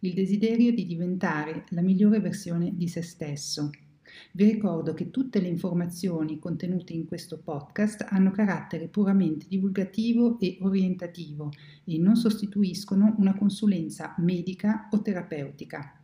il desiderio di diventare la migliore versione di se stesso. Vi ricordo che tutte le informazioni contenute in questo podcast hanno carattere puramente divulgativo e orientativo e non sostituiscono una consulenza medica o terapeutica.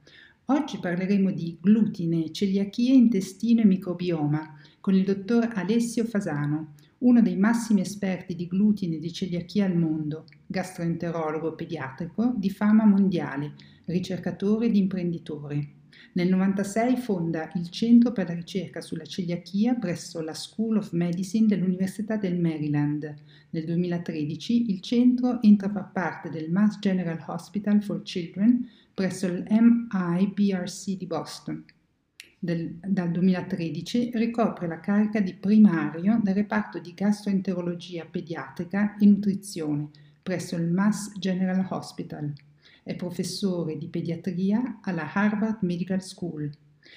Oggi parleremo di glutine, celiachia, intestino e microbioma con il dottor Alessio Fasano, uno dei massimi esperti di glutine e di celiachia al mondo, gastroenterologo pediatrico di fama mondiale, ricercatore ed imprenditore. Nel 1996 fonda il Centro per la ricerca sulla celiachia presso la School of Medicine dell'Università del Maryland. Nel 2013 il centro entra a far parte del Mass General Hospital for Children presso il MIBRC di Boston. Del, dal 2013 ricopre la carica di primario del reparto di gastroenterologia pediatrica e nutrizione presso il Mass General Hospital. È professore di pediatria alla Harvard Medical School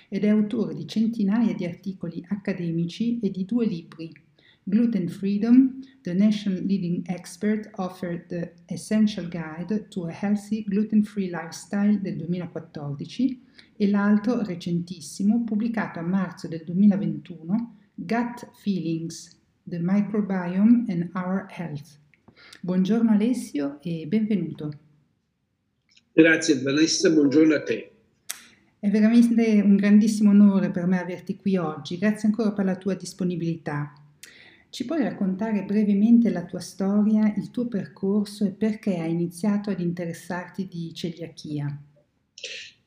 ed è autore di centinaia di articoli accademici e di due libri. Gluten Freedom, The National Leading Expert Offered the Essential Guide to a Healthy Gluten-Free Lifestyle del 2014 e l'altro recentissimo, pubblicato a marzo del 2021, Gut Feelings, The Microbiome and Our Health. Buongiorno Alessio e benvenuto. Grazie Vanessa, buongiorno a te. È veramente un grandissimo onore per me averti qui oggi, grazie ancora per la tua disponibilità. Ci puoi raccontare brevemente la tua storia, il tuo percorso e perché hai iniziato ad interessarti di celiachia?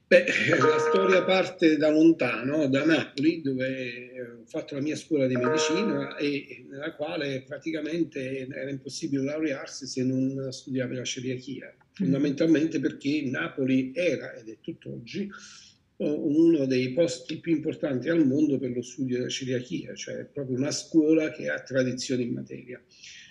Beh, la storia parte da lontano, da Napoli, dove ho fatto la mia scuola di medicina e nella quale praticamente era impossibile laurearsi se non studiavi la celiachia fondamentalmente perché Napoli era ed è tutt'oggi uno dei posti più importanti al mondo per lo studio della celiachia, cioè proprio una scuola che ha tradizione in materia.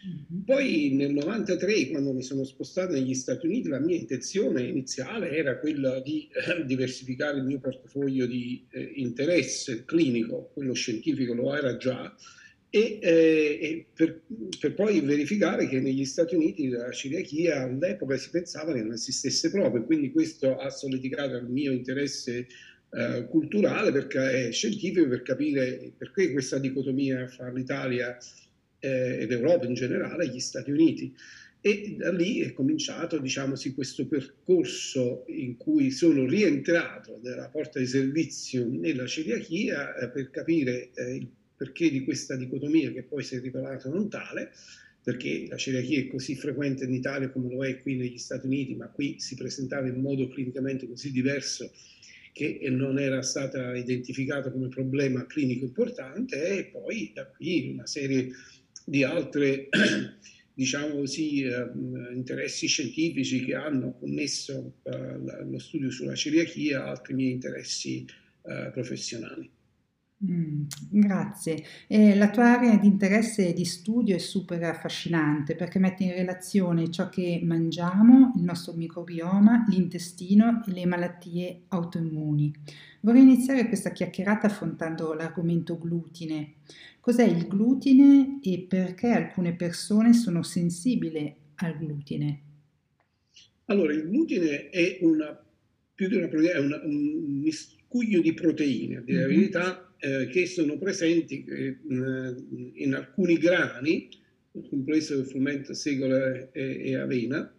Mm-hmm. Poi nel 93, quando mi sono spostato negli Stati Uniti, la mia intenzione iniziale era quella di eh, diversificare il mio portafoglio di eh, interesse clinico, quello scientifico lo era già, e, eh, e per, per, poi verificare che negli Stati Uniti la celiachia all'epoca si pensava che non esistesse proprio, quindi questo ha solleticato il mio interesse eh, culturale, perché è scientifico, per capire perché questa dicotomia fra l'Italia eh, ed Europa in generale e gli Stati Uniti. E da lì è cominciato diciamo, sì, questo percorso in cui sono rientrato dalla porta di servizio nella celiachia eh, per capire eh, il perché di questa dicotomia che poi si è rivelata non tale, perché la celiachia è così frequente in Italia come lo è qui negli Stati Uniti, ma qui si presentava in modo clinicamente così diverso che non era stata identificata come problema clinico importante e poi da qui una serie di altre diciamo così, eh, interessi scientifici che hanno connesso eh, lo studio sulla celiachia a altri miei interessi eh, professionali. Mm, grazie. Eh, la tua area di interesse e di studio è super affascinante perché mette in relazione ciò che mangiamo, il nostro microbioma, l'intestino e le malattie autoimmuni. Vorrei iniziare questa chiacchierata affrontando l'argomento glutine. Cos'è il glutine e perché alcune persone sono sensibili al glutine? Allora, il glutine è una, più di una è una, un miscuglio di proteine, a dire mm-hmm. la verità, eh, che sono presenti eh, in alcuni grani, compreso il frumento, segola e, e avena,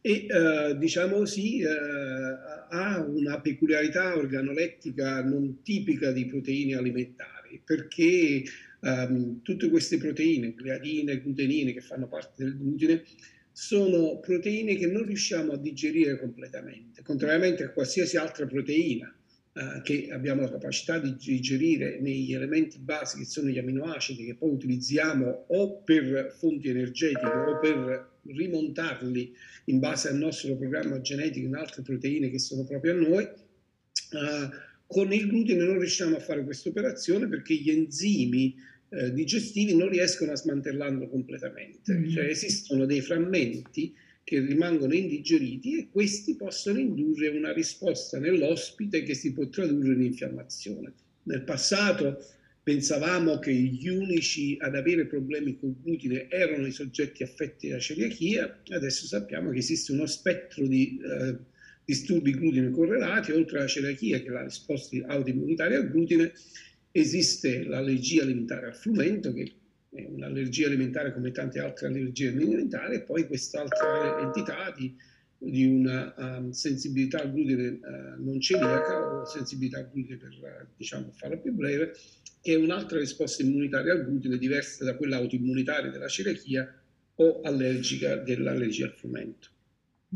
e eh, diciamo così eh, ha una peculiarità organolettica non tipica di proteine alimentari, perché ehm, tutte queste proteine, gliadine glutenine che fanno parte del glutine, sono proteine che non riusciamo a digerire completamente, contrariamente a qualsiasi altra proteina eh, che abbiamo la capacità di digerire negli elementi basi che sono gli aminoacidi che poi utilizziamo o per fonti energetiche o per rimontarli in base al nostro programma genetico in altre proteine che sono proprio a noi, uh, Con il glutine non riusciamo a fare questa operazione perché gli enzimi eh, digestivi non riescono a smantellarlo completamente, mm-hmm. cioè esistono dei frammenti che rimangono indigeriti e questi possono indurre una risposta nell'ospite che si può tradurre in infiammazione. Nel passato pensavamo che gli unici ad avere problemi con glutine erano i soggetti affetti da celiachia, adesso sappiamo che esiste uno spettro di eh, disturbi glutine correlati, oltre alla celiachia che è la risposta autoimmunitaria al glutine, esiste l'allergia alimentare al frumento che un'allergia alimentare come tante altre allergie alimentari e poi quest'altra entità di, di una um, sensibilità al glutine uh, non celiaca o sensibilità al glutine per diciamo farla più breve che è un'altra risposta immunitaria al glutine diversa da quella autoimmunitaria della celiachia o allergica dell'allergia al frumento.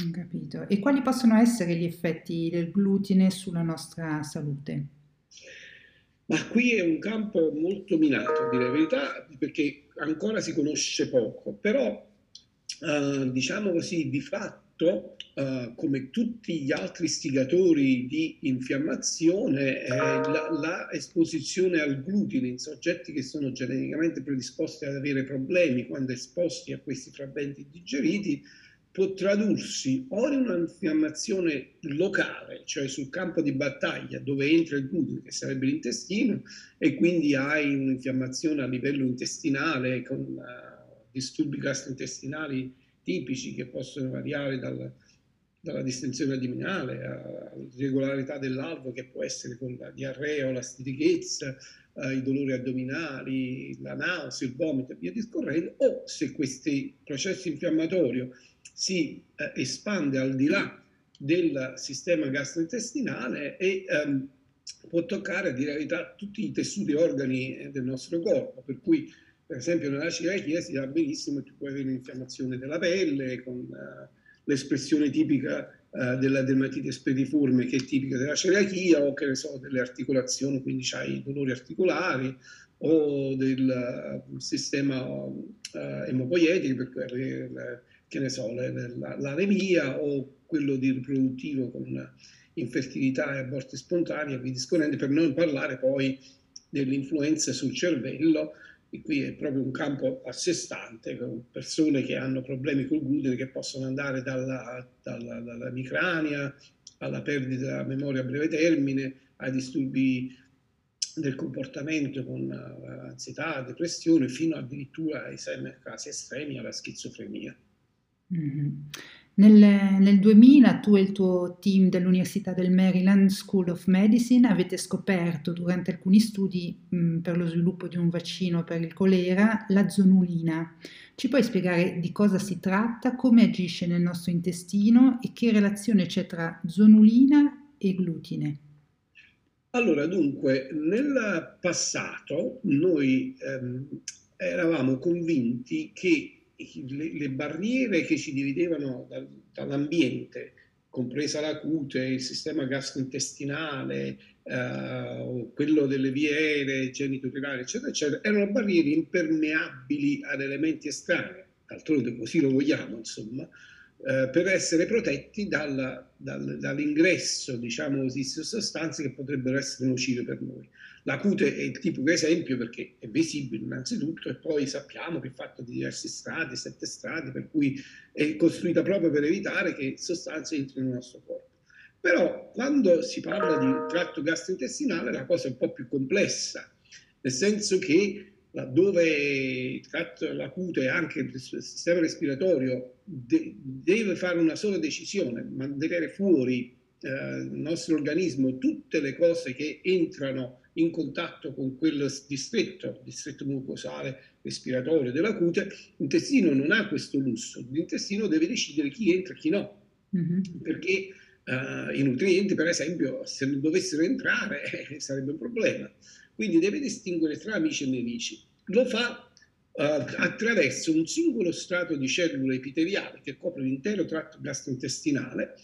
Ho capito. E quali possono essere gli effetti del glutine sulla nostra salute? Ma qui è un campo molto minato, direi la verità, perché ancora si conosce poco, però eh, diciamo così, di fatto, eh, come tutti gli altri istigatori di infiammazione, eh, la, la, esposizione al glutine in soggetti che sono geneticamente predisposti ad avere problemi quando esposti a questi frammenti digeriti, può tradursi o in un'infiammazione locale, cioè sul campo di battaglia dove entra il glutine, che sarebbe l'intestino, e quindi hai un'infiammazione a livello intestinale con uh, disturbi gastrointestinali tipici che possono variare dal, dalla distensione addominale alla regolarità dell'alvo che può essere con la diarrea o la stitichezza, uh, i dolori addominali, la nausea, il vomito e via discorrendo, o se questi processi infiammatori si eh, espande al di là del sistema gastrointestinale e ehm, può toccare la verità tutti i tessuti e organi eh, del nostro corpo, per cui per esempio nella celiachia si dà benissimo che puoi avere un'infiammazione della pelle con uh, l'espressione tipica uh, della dermatite speriforme che è tipica della celiachia o che ne so delle articolazioni, quindi hai dolori articolari o del uh, sistema emopoietico per cui che ne so, l'anemia o quello di riproduttivo con infertilità e aborti spontanei e via discorrendo, per non parlare poi delle influenze sul cervello, e qui è proprio un campo a sé stante, con persone che hanno problemi col glutine che possono andare dalla, dalla, dalla micrania alla perdita della memoria a breve termine, ai disturbi del comportamento con uh, ansietà, depressione, fino addirittura ai casi estremi alla schizofrenia. Mm-hmm. Nel, nel 2000 tu e il tuo team dell'Università del Maryland School of Medicine avete scoperto durante alcuni studi mh, mm, per lo sviluppo di un vaccino per il colera la zonulina. Ci puoi spiegare di cosa si tratta, come agisce nel nostro intestino e che relazione c'è tra zonulina e glutine? Allora, dunque, nel passato noi ehm, eravamo convinti che le, le, barriere che ci dividevano dal, dall'ambiente, compresa la cute, il sistema gastrointestinale, eh, quello delle vie aeree, genitourinari, eccetera, eccetera, erano barriere impermeabili ad elementi estranei, d'altronde così lo vogliamo, insomma, eh, per essere protetti dalla, dal, dall'ingresso, diciamo così, di sostanze che potrebbero essere nocive per noi. La cute è il tipico esempio perché è visibile innanzitutto e poi sappiamo che è fatto di diversi strati, sette strati, per cui è costruita proprio per evitare che sostanze entrino nel nostro corpo. Però quando si parla di tratto gastrointestinale la cosa è un po' più complessa, nel senso che laddove il tratto, la cute e anche il sistema respiratorio de- deve fare una sola decisione, mantenere fuori eh, il nostro organismo tutte le cose che entrano in contatto con quel distretto, distretto mucosale respiratorio della cute, l'intestino non ha questo lusso, l'intestino deve decidere chi entra e chi no, mm-hmm. perché uh, i nutrienti, per esempio, se non dovessero entrare eh, sarebbe un problema. Quindi deve distinguere tra amici e nemici. Lo fa uh, attraverso un singolo strato di cellule epiteliali che copre l'intero tratto gastrointestinale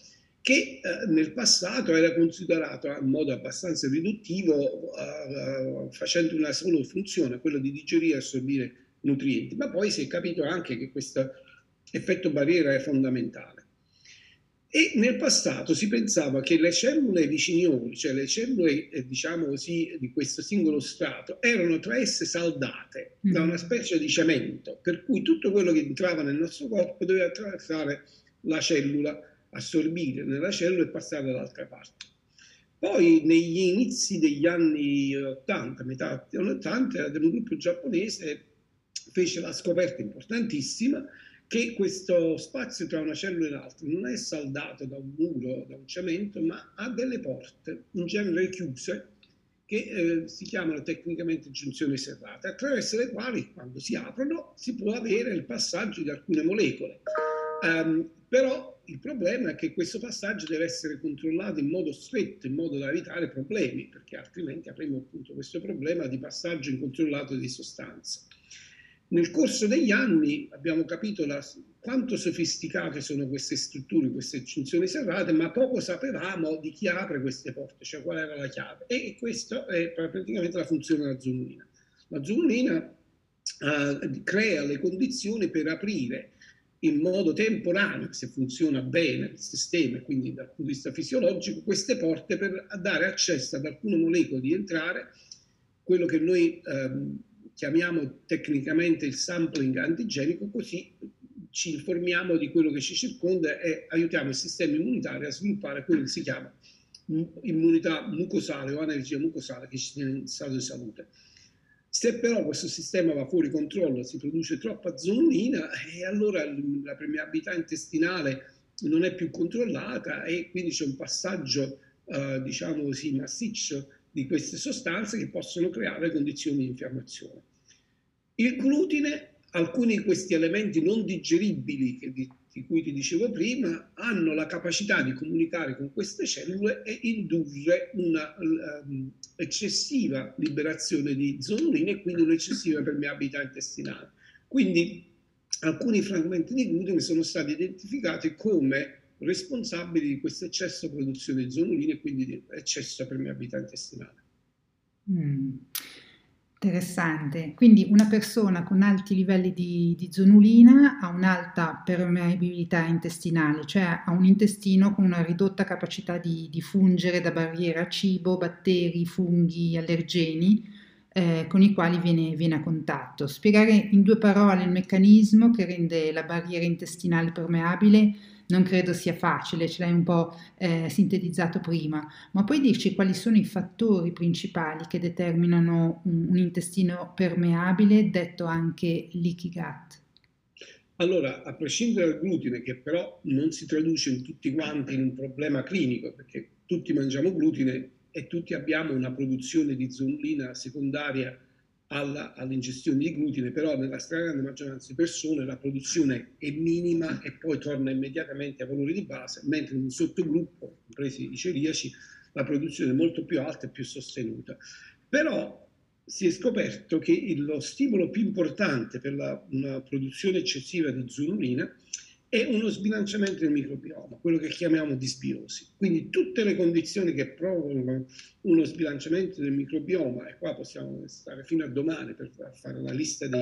che eh, nel passato era considerato in modo abbastanza riduttivo, eh, facendo una sola funzione, quella di digerire e assorbire nutrienti, ma poi si è capito anche che questo effetto barriera è fondamentale. E nel passato si pensava che le cellule viciniori, cioè le cellule, eh, diciamo così, di questo singolo strato, erano tra esse saldate mm. da una specie di cemento, per cui tutto quello che entrava nel nostro corpo doveva attraversare la cellula, assorbire nella cellula e passare dall'altra parte. Poi negli inizi degli anni 80, metà anni 80, un gruppo giapponese fece la scoperta importantissima che questo spazio tra una cellula e l'altra non è saldato da un muro, da un cemento, ma ha delle porte, in genere chiuse, che eh, si chiamano tecnicamente giunzioni serrate, attraverso le quali, quando si aprono, si può avere il passaggio di alcune molecole. Um, però il problema è che questo passaggio deve essere controllato in modo stretto, in modo da evitare problemi, perché altrimenti avremo appunto questo problema di passaggio incontrollato di sostanze. Nel corso degli anni abbiamo capito la, quanto sofisticate sono queste strutture, queste eccezioni serrate, ma poco sapevamo di chi apre queste porte, cioè qual era la chiave. E questa è praticamente la funzione della zoomina. La zoomina uh, crea le condizioni per aprire in modo temporaneo, se funziona bene il sistema, quindi dal punto di vista fisiologico, queste porte per dare accesso ad alcune molecole di entrare, quello che noi ehm, chiamiamo tecnicamente il sampling antigenico, così ci informiamo di quello che ci circonda e aiutiamo il sistema immunitario a sviluppare quello che si chiama immunità mucosale o energia mucosale che ci tiene in stato di salute. Se però questo sistema va fuori controllo, si produce troppa zonulina e allora la permeabilità intestinale non è più controllata e quindi c'è un passaggio, eh, diciamo così, massiccio di queste sostanze che possono creare condizioni di infiammazione. Il glutine, alcuni di questi elementi non digeribili di, di, cui ti dicevo prima, hanno la capacità di comunicare con queste cellule e indurre una um, eccessiva liberazione di zonuline e quindi un'eccessiva permeabilità intestinale. Quindi alcuni fragmenti di glutine sono stati identificati come responsabili di questo eccesso di produzione di zonuline e quindi di eccesso di permeabilità intestinale. Mm. Interessante. Quindi una persona con alti livelli di, di zonulina ha un'alta permeabilità intestinale, cioè ha un intestino con una ridotta capacità di, di fungere da barriera a cibo, batteri, funghi, allergeni, eh, con i quali viene, viene a contatto. Spiegare in due parole il meccanismo che rende la barriera intestinale permeabile non credo sia facile, ce l'hai un po' eh, sintetizzato prima, ma puoi dirci quali sono i fattori principali che determinano un, un intestino permeabile, detto anche leaky gut? Allora, a prescindere dal glutine, che però non si traduce in tutti quanti in un problema clinico, perché tutti mangiamo glutine e tutti abbiamo una produzione di zonulina secondaria all'ingestione di glutine, però nella stragrande maggioranza di persone la produzione è minima e poi torna immediatamente a valori di base, mentre in un sottogruppo, compresi i celiaci, la produzione è molto più alta e più sostenuta. Però si è scoperto che lo stimolo più importante per la, una produzione eccessiva di zonulina è uno sbilanciamento del microbioma, quello che chiamiamo disbiosi. Quindi tutte le condizioni che provocano uno sbilanciamento del microbioma, e qua possiamo stare fino a domani per fare la lista di,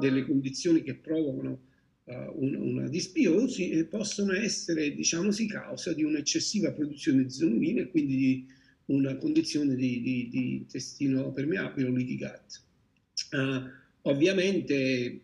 delle condizioni che provocano uh, una, una disbiosi, possono essere, diciamo sì, causa di un'eccessiva produzione di zonulina e quindi di una condizione di, di, di intestino permeabile o gut. Uh, ovviamente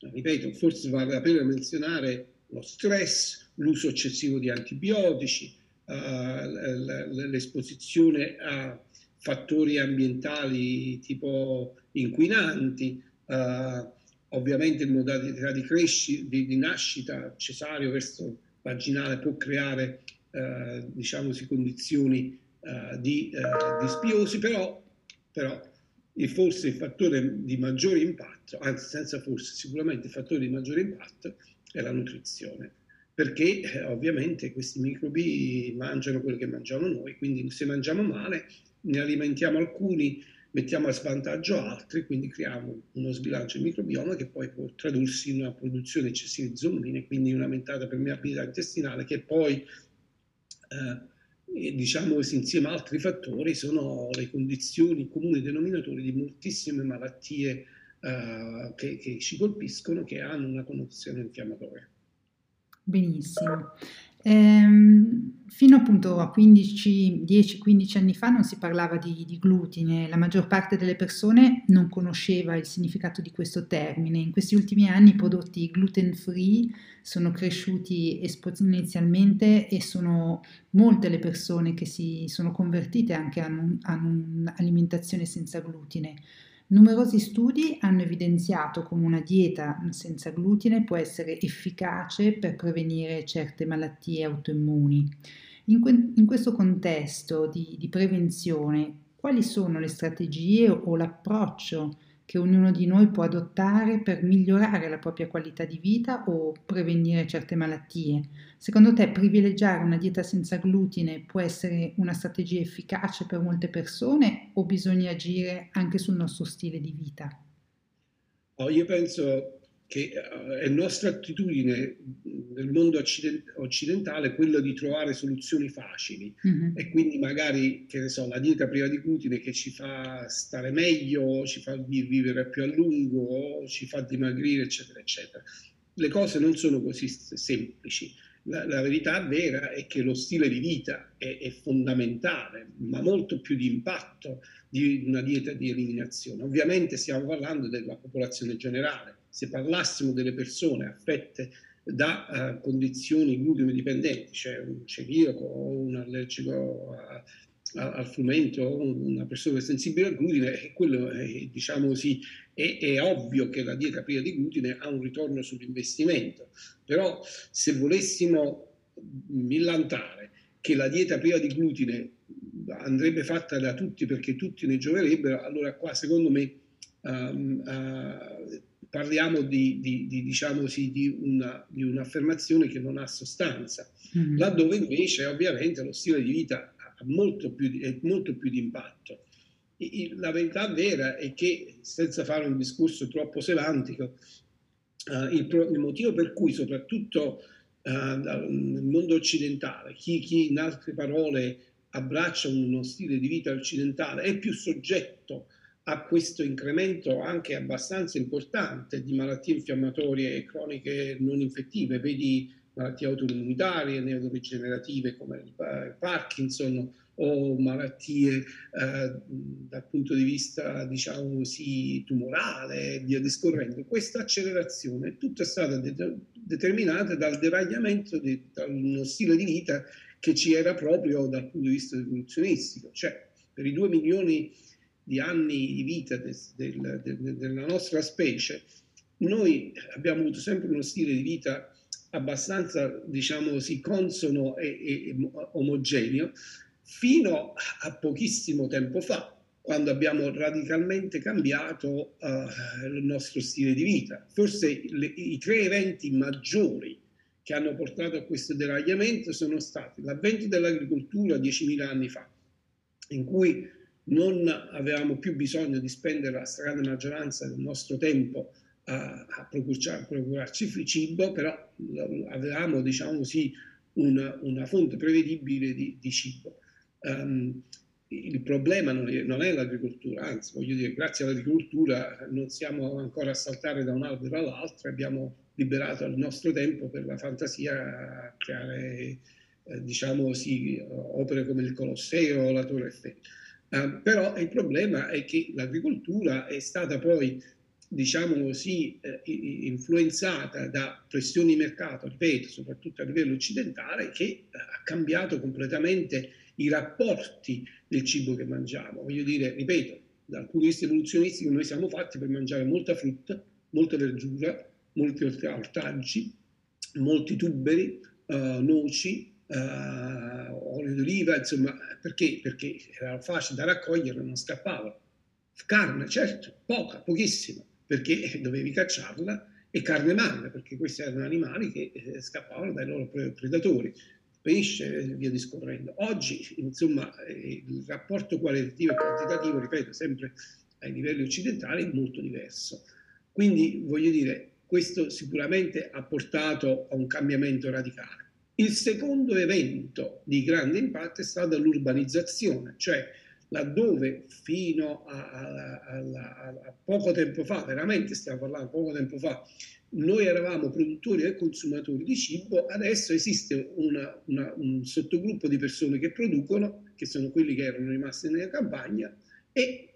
ripeto, forse vale la pena menzionare lo stress, l'uso eccessivo di antibiotici, uh, l'esposizione a fattori ambientali tipo inquinanti, uh, ovviamente in modalità di, cresci, di, di nascita cesareo verso vaginale può creare uh, diciamo condizioni di, di spiosi, però, però e forse il fattore di maggiore impatto, anzi senza forse, sicuramente il fattore di maggiore impatto è la nutrizione, perché eh, ovviamente questi microbi mangiano quello che mangiamo noi, quindi se mangiamo male ne alimentiamo alcuni, mettiamo a svantaggio altri, quindi creiamo uno sbilancio del microbioma che poi può tradursi in una produzione eccessiva di zonuline, quindi un'aumentata permeabilità intestinale che poi eh, e diciamo insieme a altri fattori sono le condizioni comuni denominatori di moltissime malattie uh, che, che, ci colpiscono che hanno una connotazione infiammatoria. Benissimo. Ehm, fino appunto a 10-15 anni fa non si parlava di, di, glutine, la maggior parte delle persone non conosceva il significato di questo termine. In questi ultimi anni i prodotti gluten free sono cresciuti esponenzialmente e sono molte le persone che si sono convertite anche a, un, a un'alimentazione senza glutine. Numerosi studi hanno evidenziato come una dieta senza glutine può essere efficace per prevenire certe malattie autoimmuni. In, que- in questo contesto di, di prevenzione, quali sono le strategie o l'approccio che ognuno di noi può adottare per migliorare la propria qualità di vita o prevenire certe malattie. Secondo te privilegiare una dieta senza glutine può essere una strategia efficace per molte persone o bisogna agire anche sul nostro stile di vita? Oh, io penso che eh, è nostra attitudine nel mondo occidentale quella di trovare soluzioni facili mm-hmm. e quindi magari, che ne so, la dieta priva di glutine che ci fa stare meglio, ci fa vivere più a lungo, ci fa dimagrire, eccetera, eccetera. Le cose non sono così semplici. La, la verità vera è che lo stile di vita è, è fondamentale, ma molto più di impatto di una dieta di eliminazione. Ovviamente stiamo parlando della popolazione generale se parlassimo delle persone affette da uh, condizioni glutine dipendenti, cioè un celiaco o un allergico a, a, al frumento una persona sensibile al glutine, quello è, diciamo così, è, è, ovvio che la dieta priva di glutine ha un ritorno sull'investimento, però se volessimo millantare che la dieta priva di glutine andrebbe fatta da tutti perché tutti ne gioverebbero, allora qua secondo me um, uh, parliamo di, di, di, diciamo sì, di, una, di, un'affermazione che non ha sostanza, mm-hmm. laddove invece ovviamente lo stile di vita ha molto più, è molto più di impatto. La verità vera è che, senza fare un discorso troppo semantico, uh, il, il, motivo per cui soprattutto uh, nel mondo occidentale, chi, chi in altre parole abbraccia uno stile di vita occidentale è più soggetto a questo incremento anche abbastanza importante di malattie infiammatorie croniche non infettive, vedi malattie autoimmunitarie, neurodegenerative come il Parkinson o malattie eh, dal punto di vista, diciamo così, tumorale e via discorrendo. Questa accelerazione tutta è stata de- determinata dal deragliamento di, da uno stile di vita che ci era proprio dal punto di vista evoluzionistico, cioè per i due milioni di di anni di vita de, de, de, della nostra specie, noi abbiamo avuto sempre uno stile di vita abbastanza, diciamo così, consono e, e, omogeneo, fino a pochissimo tempo fa, quando abbiamo radicalmente cambiato uh, il nostro stile di vita. Forse le, i tre eventi maggiori che hanno portato a questo deragliamento sono stati l'avvento dell'agricoltura 10.000 anni fa, in cui non avevamo più bisogno di spendere la stragrande maggioranza del nostro tempo a, a procurarci cibo, però avevamo, diciamo così, una, una fonte prevedibile di, di cibo. Um, il problema non è, non è, l'agricoltura, anzi voglio dire, grazie all'agricoltura non siamo ancora a saltare da un albero all'altro, abbiamo liberato il nostro tempo per la fantasia a creare, eh, diciamo così, opere come il Colosseo o la Torre Eiffel. Uh, però il problema è che l'agricoltura è stata poi, diciamo così, eh, influenzata da pressioni di mercato, ripeto, soprattutto a livello occidentale, che eh, ha cambiato completamente i rapporti del cibo che mangiamo. Voglio dire, ripeto, dal punto di vista evoluzionistico noi siamo fatti per mangiare molta frutta, molta verdura, molti ortaggi, molti tuberi, uh, noci, uh, olio d'oliva, insomma, perché? Perché era facile da raccogliere, non scappava. Carne, certo, poca, pochissima, perché dovevi cacciarla, e carne magra, perché questi erano animali che eh, scappavano dai loro predatori, pesce e via discorrendo. Oggi, insomma, eh, il rapporto qualitativo e quantitativo, ripeto, sempre ai livelli occidentali, è molto diverso. Quindi, voglio dire, questo sicuramente ha portato a un cambiamento radicale. Il secondo evento di grande impatto è stata l'urbanizzazione, cioè laddove fino a, a, a, a, poco tempo fa, veramente stiamo parlando poco tempo fa, noi eravamo produttori e consumatori di cibo, adesso esiste una, una, un sottogruppo di persone che producono, che sono quelli che erano rimasti nella campagna, e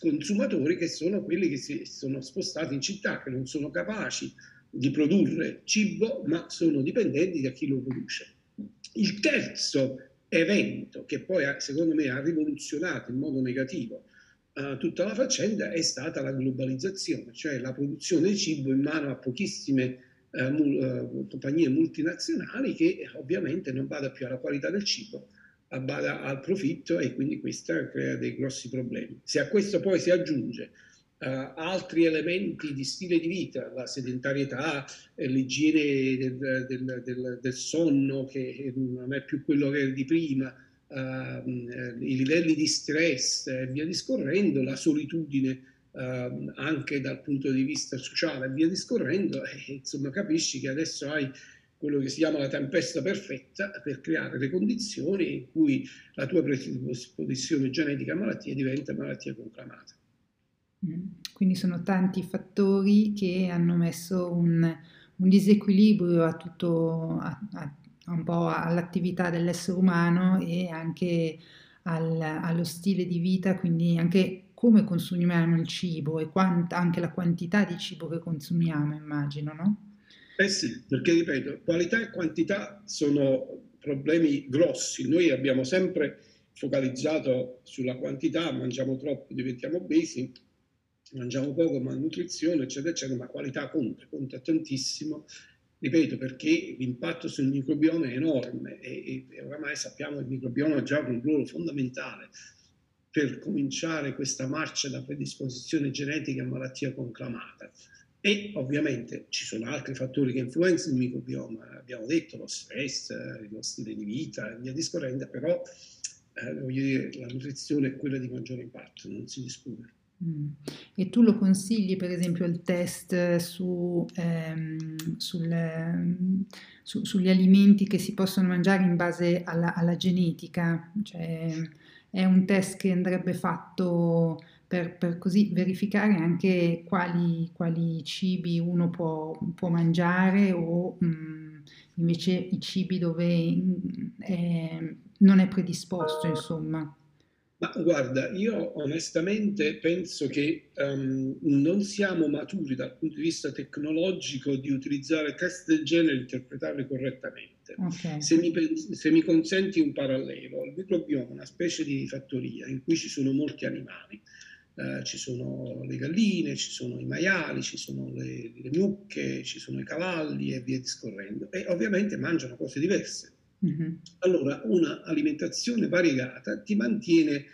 consumatori che sono quelli che si sono spostati in città, che non sono capaci di produrre cibo, ma sono dipendenti da chi lo produce. Il terzo evento che poi secondo me ha rivoluzionato in modo negativo uh, tutta la faccenda è stata la globalizzazione, cioè la produzione di cibo in mano a pochissime uh, uh, compagnie multinazionali che ovviamente non vada più alla qualità del cibo, ma al profitto e quindi questo crea dei grossi problemi. Se a questo poi si aggiunge Uh, altri elementi di stile di vita, la sedentarietà, eh, l'igiene del, del, del, del, sonno che non è più quello che era di prima, uh, i livelli di stress e via discorrendo, la solitudine uh, anche dal punto di vista sociale e via discorrendo, e, insomma capisci che adesso hai quello che si chiama la tempesta perfetta per creare le condizioni in cui la tua predisposizione genetica a malattia diventa malattia conclamata. Quindi sono tanti fattori che hanno messo un, un disequilibrio a tutto, a, a, un po' all'attività dell'essere umano e anche al, allo stile di vita, quindi anche come consumiamo il cibo e quant, anche la quantità di cibo che consumiamo, immagino, no? Eh sì, perché ripeto, qualità e quantità sono problemi grossi. Noi abbiamo sempre focalizzato sulla quantità, mangiamo troppo, diventiamo obesi, mangiamo poco, malnutrizione, eccetera, eccetera, ma qualità conta, conta tantissimo, ripeto, perché l'impatto sul microbioma è enorme e, e oramai sappiamo che il microbioma gioca un ruolo fondamentale per cominciare questa marcia da predisposizione genetica a malattia conclamata. E ovviamente ci sono altri fattori che influenzano il microbioma, abbiamo detto lo stress, lo stile di vita e via discorrendo, però eh, voglio dire, la nutrizione è quella di maggiore impatto, non si discute. Mm. E tu lo consigli per esempio il test su, ehm, sul, ehm, su, sugli alimenti che si possono mangiare in base alla, alla, genetica? Cioè, è un test che andrebbe fatto per, per così verificare anche quali, quali, cibi uno può, può mangiare o mh, mm, invece i cibi dove è, non è predisposto, insomma. Ma guarda, io onestamente penso che um, non siamo maturi dal punto di vista tecnologico di utilizzare test del genere e interpretarli correttamente. Okay. Se, mi, se, mi, consenti un parallelo, il microbioma è una specie di fattoria in cui ci sono molti animali. Uh, ci sono le galline, ci sono i maiali, ci sono le, le mucche, ci sono i cavalli e via discorrendo. E ovviamente mangiano cose diverse Mm-hmm. Allora, una alimentazione variegata ti mantiene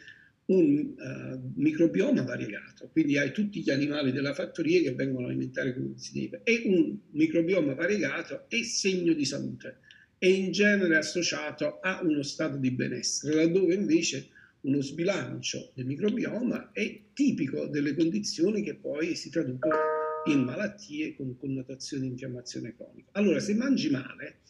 un uh, microbioma variegato, quindi hai tutti gli animali della fattoria che vengono alimentati come si deve, e un microbioma variegato è segno di salute, è in genere associato a uno stato di benessere, laddove invece uno sbilancio del microbioma è tipico delle condizioni che poi si traducono in malattie con connotazioni di infiammazione cronica. Allora, se mangi male,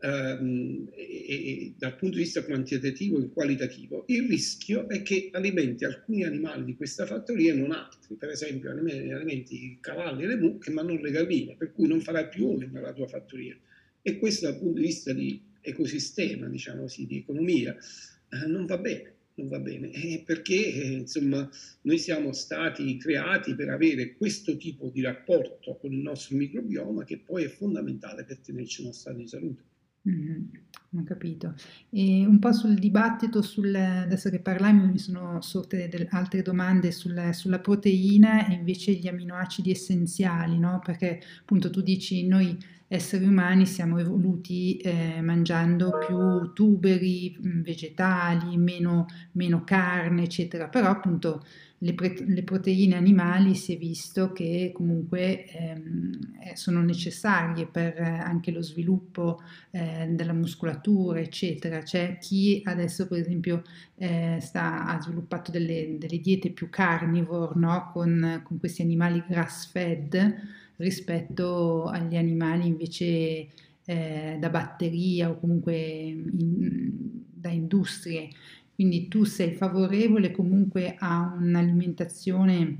ehm, e, e, dal punto di vista quantitativo e qualitativo, il rischio è che alimenti alcuni animali di questa fattoria e non altri, per esempio alimenti, i cavalli e le mucche, ma non le galline, per cui non farai più uova nella tua fattoria. E questo dal punto di vista di ecosistema, diciamo così, di economia, eh, non va bene non va bene, eh, perché eh, insomma noi siamo stati creati per avere questo tipo di rapporto con il nostro microbioma che poi è fondamentale per tenerci uno stato di salute. Mh-mh, ho capito. E un po' sul dibattito sul adesso che parliamo mi sono sorte del altre domande sul sulla proteina e invece gli aminoacidi essenziali, no, perché appunto tu dici noi esseri umani siamo evoluti, ehm, mangiando più tuberi, mhmm, vegetali, meno meno carne, eccetera, però appunto le, pre- le, proteine animali si è visto che comunque ehm, eh, sono necessarie per eh, anche lo sviluppo eh, della muscolatura, eccetera. C'è chi adesso, per esempio, eh, sta, ha sviluppato delle, delle, diete più carnivore, no? con, con, questi animali grass-fed rispetto agli animali invece eh, da batteria o comunque in, da industrie. Quindi tu sei favorevole comunque a un'alimentazione,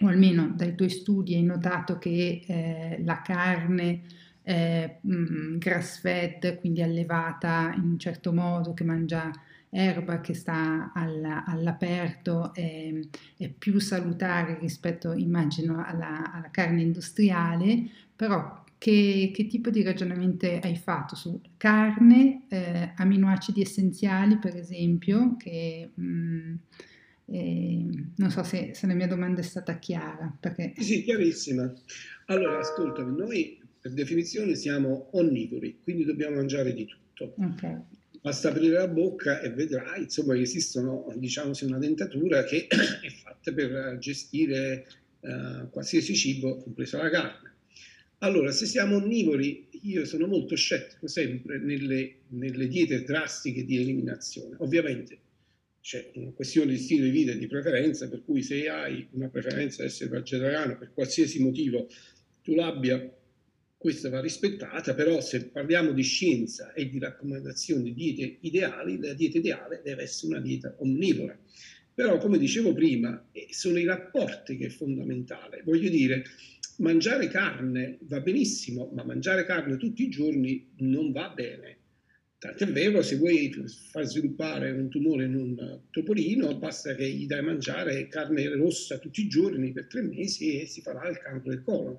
o almeno dai tuoi studi hai notato che eh, la carne eh, grass fed, quindi allevata in un certo modo, che mangia erba che sta alla, all'aperto è, è, più salutare rispetto, immagino, alla, alla carne industriale, però che, che, tipo di ragionamento hai fatto su carne, eh, aminoacidi essenziali, per esempio, che mh, mm, eh, non so se, se, la mia domanda è stata chiara. Perché... Sì, chiarissima. Allora, ascoltami, noi per definizione siamo onnivori, quindi dobbiamo mangiare di tutto. Okay. Basta aprire la bocca e vedrai, insomma, che esistono, diciamo, una dentatura che è fatta per gestire uh, qualsiasi cibo, compresa la carne. Allora, se siamo onnivori, io sono molto scettico sempre nelle, nelle diete drastiche di eliminazione. Ovviamente c'è una questione di stile di vita e di preferenza, per cui se hai una preferenza ad essere vegetariano per qualsiasi motivo tu l'abbia, questa va rispettata, però se parliamo di scienza e di raccomandazioni di diete ideali, la dieta ideale deve essere una dieta onnivora. Però, come dicevo prima, eh, sono i rapporti che è fondamentale. Voglio dire, mangiare carne va benissimo, ma mangiare carne tutti i giorni non va bene. Tant'è vero, se vuoi far sviluppare un tumore in un topolino, basta che gli dai mangiare carne rossa tutti i giorni per tre mesi e si farà il cancro del colon.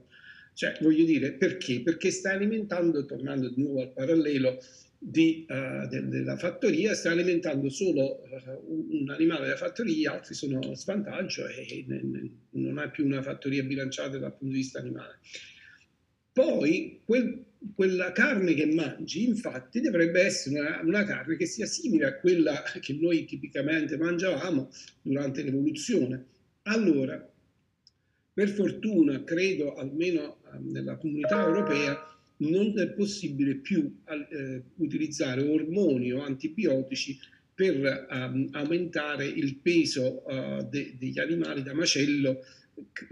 Cioè, voglio dire, perché? Perché sta alimentando, tornando di nuovo al parallelo, di, uh, de, della fattoria sta alimentando solo uh, un animale della fattoria, altri sono a svantaggio e ne, non ha più una fattoria bilanciata dal punto di vista animale. Poi quel, quella carne che mangi, infatti, dovrebbe essere una, una, carne che sia simile a quella che noi tipicamente mangiavamo durante l'evoluzione. Allora, per fortuna, credo almeno uh, nella comunità europea, non è possibile più eh, utilizzare ormoni o antibiotici per um, aumentare il peso uh, de- degli animali da macello,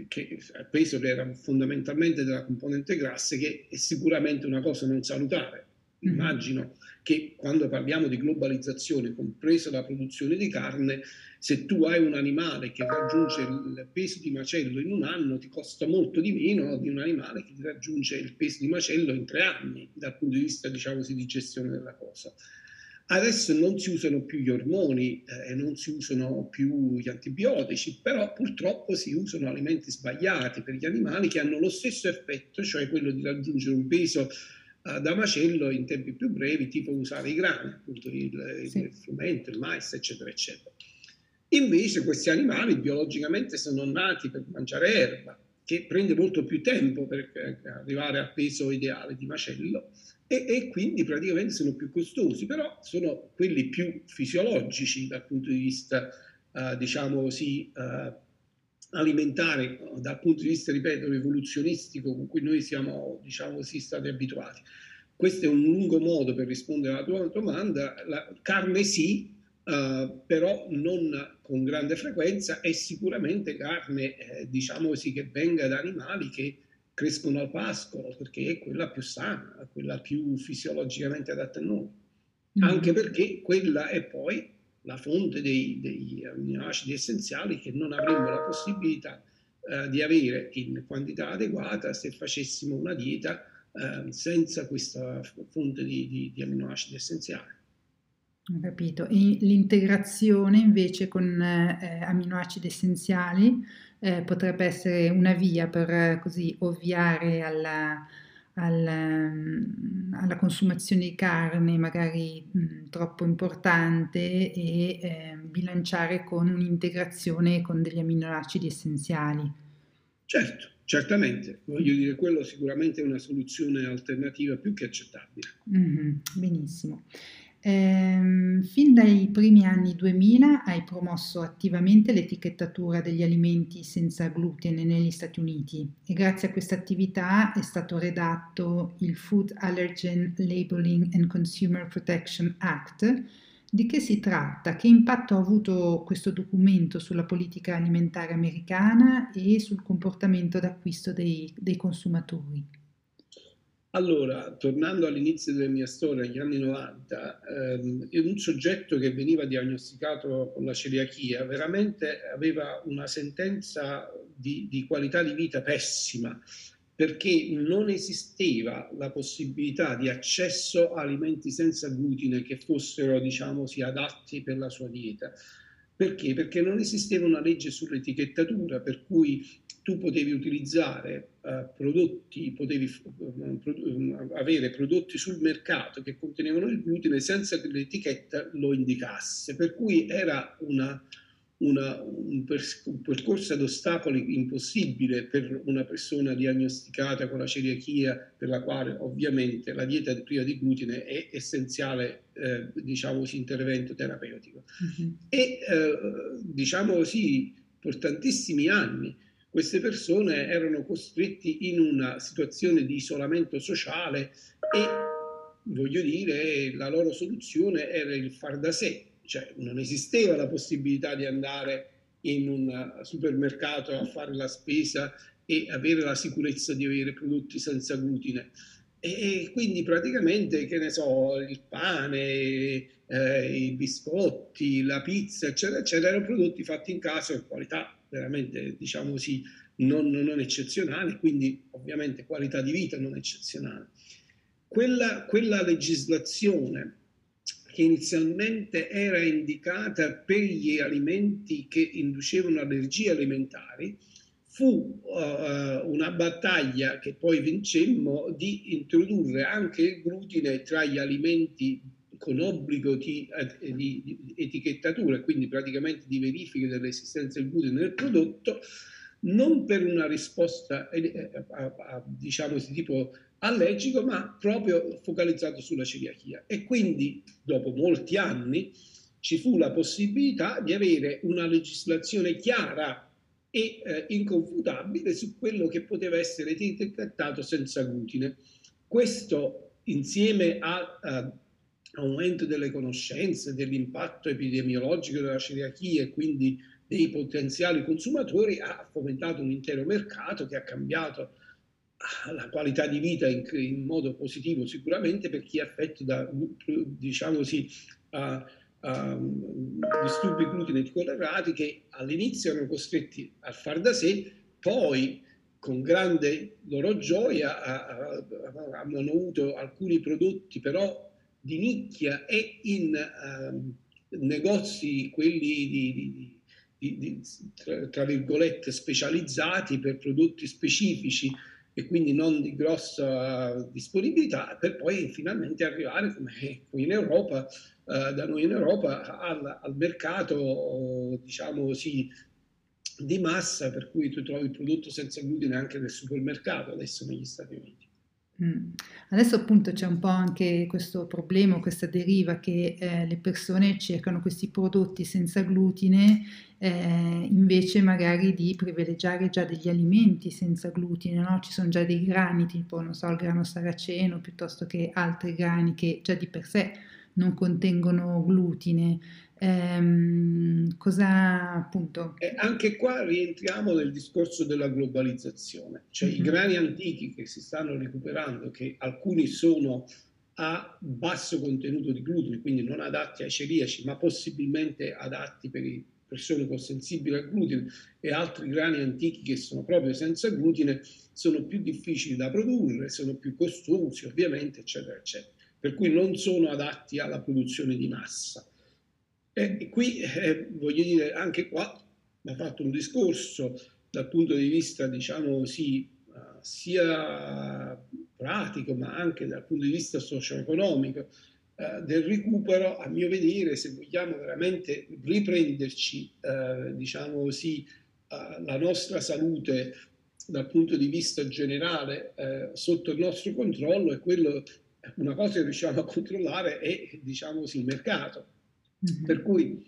che, il peso che era fondamentalmente della componente grassa, che è sicuramente una cosa non salutare. Mm-hmm. Immagino che quando parliamo di globalizzazione, compresa la produzione di carne, se tu hai un animale che raggiunge il peso di macello in un anno, ti costa molto di meno di un animale che raggiunge il peso di macello in tre anni, dal punto di vista, diciamo di gestione della cosa. Adesso non si usano più gli ormoni eh, e eh, non si usano più gli antibiotici, però purtroppo si usano alimenti sbagliati per gli animali che hanno lo stesso effetto, cioè quello di raggiungere un peso uh, da macello in tempi più brevi, tipo usare i grani, appunto il, sì. il frumento, il mais, eccetera, eccetera. Invece questi animali biologicamente sono nati per mangiare erba, che prende molto più tempo per arrivare al peso ideale di macello e, e, quindi praticamente sono più costosi, però sono quelli più fisiologici dal punto di vista, uh, diciamo così, uh, alimentare, dal punto di vista, ripeto, evoluzionistico con cui noi siamo, diciamo così, stati abituati. Questo è un lungo modo per rispondere alla tua domanda. La carne sì, Uh, però non con grande frequenza e sicuramente carne, eh, diciamo così, che venga da animali che crescono al pascolo, perché è quella più sana, quella più fisiologicamente adatta a noi. Mm. Anche perché quella è poi la fonte dei, degli aminoacidi essenziali che non avremmo la possibilità uh, di avere in quantità adeguata se facessimo una dieta uh, senza questa fonte di, di, di aminoacidi essenziali. Ho capito. E l'integrazione invece con eh, aminoacidi essenziali eh, potrebbe essere una via per eh, così ovviare alla, alla, mm, alla, consumazione di carne magari mh, mm, troppo importante e eh, bilanciare con un'integrazione con degli aminoacidi essenziali. Certo, certamente. Voglio dire, quello sicuramente è una soluzione alternativa più che accettabile. Mm-hmm, benissimo. Ehm, fin dai primi anni 2000 hai promosso attivamente l'etichettatura degli alimenti senza glutine negli Stati Uniti e grazie a questa attività è stato redatto il Food Allergen Labeling and Consumer Protection Act. Di che si tratta? Che impatto ha avuto questo documento sulla politica alimentare americana e sul comportamento d'acquisto dei, dei consumatori? Allora, tornando all'inizio della mia storia, negli anni 90, ehm, un soggetto che veniva diagnosticato con la celiachia veramente aveva una sentenza di, di qualità di vita pessima, perché non esisteva la possibilità di accesso a alimenti senza glutine che fossero, diciamo, adatti per la sua dieta. Perché? Perché non esisteva una legge sull'etichettatura per cui tu potevi utilizzare uh, prodotti, potevi uh, avere prodotti sul mercato che contenevano il glutine senza che l'etichetta lo indicasse, per cui era una, una, un, pers- un, percorso ad ostacoli impossibile per una persona diagnosticata con la celiachia, per la quale ovviamente la dieta priva di glutine è essenziale, eh, diciamo, intervento terapeutico. Mm-hmm. E eh, diciamo così, per tantissimi anni queste persone erano costretti in una situazione di isolamento sociale e, voglio dire, la loro soluzione era il far da sé, cioè non esisteva la possibilità di andare in un supermercato a fare la spesa e avere la sicurezza di avere prodotti senza glutine. E quindi praticamente, che ne so, il pane, eh, i biscotti, la pizza, eccetera, eccetera, erano prodotti fatti in casa con qualità veramente, diciamo così, non, non eccezionale, quindi ovviamente qualità di vita non eccezionale. Quella, quella legislazione che inizialmente era indicata per gli alimenti che inducevano allergie alimentari, fu uh, una battaglia che poi vincemmo di introdurre anche il glutine tra gli alimenti con obbligo di, eh, di, di etichettatura, quindi praticamente di verifica dell'esistenza del glutine nel prodotto, non per una risposta eh, eh a, diciamo di tipo allergico, ma proprio focalizzato sulla celiachia. E quindi dopo molti anni ci fu la possibilità di avere una legislazione chiara e eh, inconfutabile su quello che poteva essere etichettato senza glutine. Questo insieme a, a aumento delle conoscenze, dell'impatto epidemiologico della celiachia e quindi dei potenziali consumatori, ha fomentato un intero mercato che ha cambiato la qualità di vita in, in modo positivo sicuramente per chi è affetto da, diciamo così, uh, uh, disturbi glutineti collerati che all'inizio erano costretti a far da sé, poi con grande loro gioia hanno avuto alcuni prodotti però di nicchia e in uh, negozi, quelli di, di, di, di tra, tra, virgolette, specializzati per prodotti specifici e quindi non di grossa disponibilità, per poi finalmente arrivare, come qui in Europa, uh, da noi in Europa, al, al mercato, diciamo così, di massa, per cui tu trovi il prodotto senza glutine anche nel supermercato adesso negli Stati Uniti. Mm. Adesso appunto c'è un po' anche questo problema, questa deriva che eh, le persone cercano questi prodotti senza glutine eh, invece magari di privilegiare già degli alimenti senza glutine, no? Ci sono già dei grani tipo, non so, il grano saraceno piuttosto che altri grani che già di per sé non contengono glutine. Ehm, cosa appunto? E anche qua rientriamo nel discorso della globalizzazione, cioè mm-hmm. i grani antichi che si stanno recuperando, che alcuni sono a basso contenuto di glutine, quindi non adatti ai celiaci, ma possibilmente adatti per le persone con sensibile al glutine e altri grani antichi che sono proprio senza glutine, sono più difficili da produrre, sono più costosi ovviamente, eccetera, eccetera. Per cui non sono adatti alla produzione di massa. E qui eh, voglio dire, anche qua ha fatto un discorso dal punto di vista, diciamo così, uh, sia pratico ma anche dal punto di vista socio-economico uh, del recupero, a mio vedere, se vogliamo veramente riprenderci, uh, diciamo così, la nostra salute dal punto di vista generale sotto il nostro controllo, è quello, una cosa che riusciamo a controllare è, diciamo così, il mercato Mm-hmm. Per cui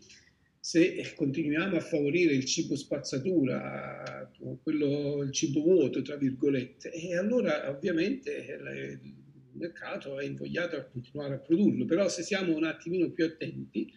se continuiamo a favorire il cibo spazzatura, quello, il cibo vuoto, tra virgolette, e allora ovviamente il mercato è invogliato a continuare a produrlo. Però se siamo un attimino più attenti,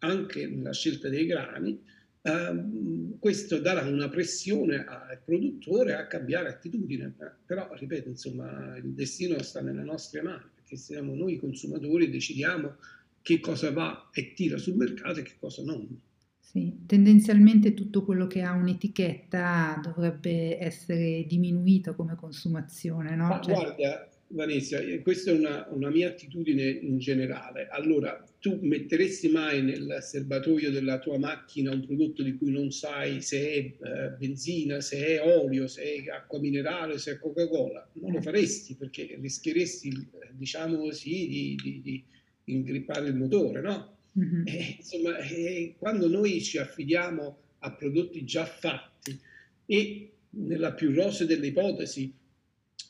anche nella scelta dei grani, Uh, questo darà una pressione al produttore a cambiare attitudine, però ripeto, insomma, il destino sta nelle nostre mani, perché siamo noi consumatori decidiamo che cosa va e tira sul mercato e che cosa non. Sì, tendenzialmente tutto quello che ha un'etichetta dovrebbe essere diminuito come consumazione, no? Ma cioè... guarda, Vanessa, eh, questa è una, una, mia attitudine in generale. Allora, tu metteresti mai nel serbatoio della tua macchina un prodotto di cui non sai se è eh, benzina, se è olio, se è acqua minerale, se è Coca-Cola? Non lo faresti perché rischieresti, diciamo così, di, di, di ingrippare il motore, no? Mm-hmm. Eh, insomma, eh, quando noi ci affidiamo a prodotti già fatti e nella più rose delle ipotesi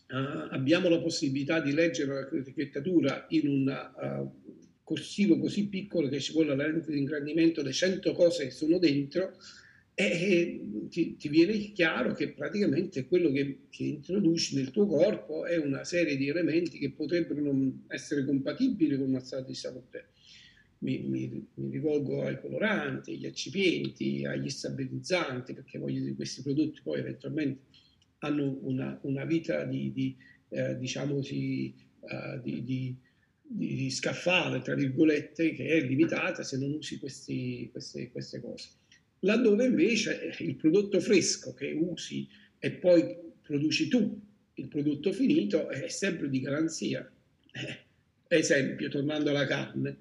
uh, abbiamo la possibilità di leggere l'etichettatura in un uh, corsivo così piccolo che ci vuole la lente di ingrandimento le 100 cose che sono dentro, e ti, ti, viene chiaro che praticamente quello che, che, introduci nel tuo corpo è una serie di elementi che potrebbero non essere compatibili con una stato di salute. Mi, mi, mi, rivolgo ai coloranti, agli accipienti, agli stabilizzanti, perché voglio questi prodotti poi eventualmente hanno una, una vita di, di eh, diciamo così, uh, di, di, di, scaffale, tra virgolette, che è limitata se non usi questi, queste, queste cose. Laddove invece il prodotto fresco che usi e poi produci tu, il prodotto finito, è sempre di garanzia. Eh, esempio, tornando alla carne,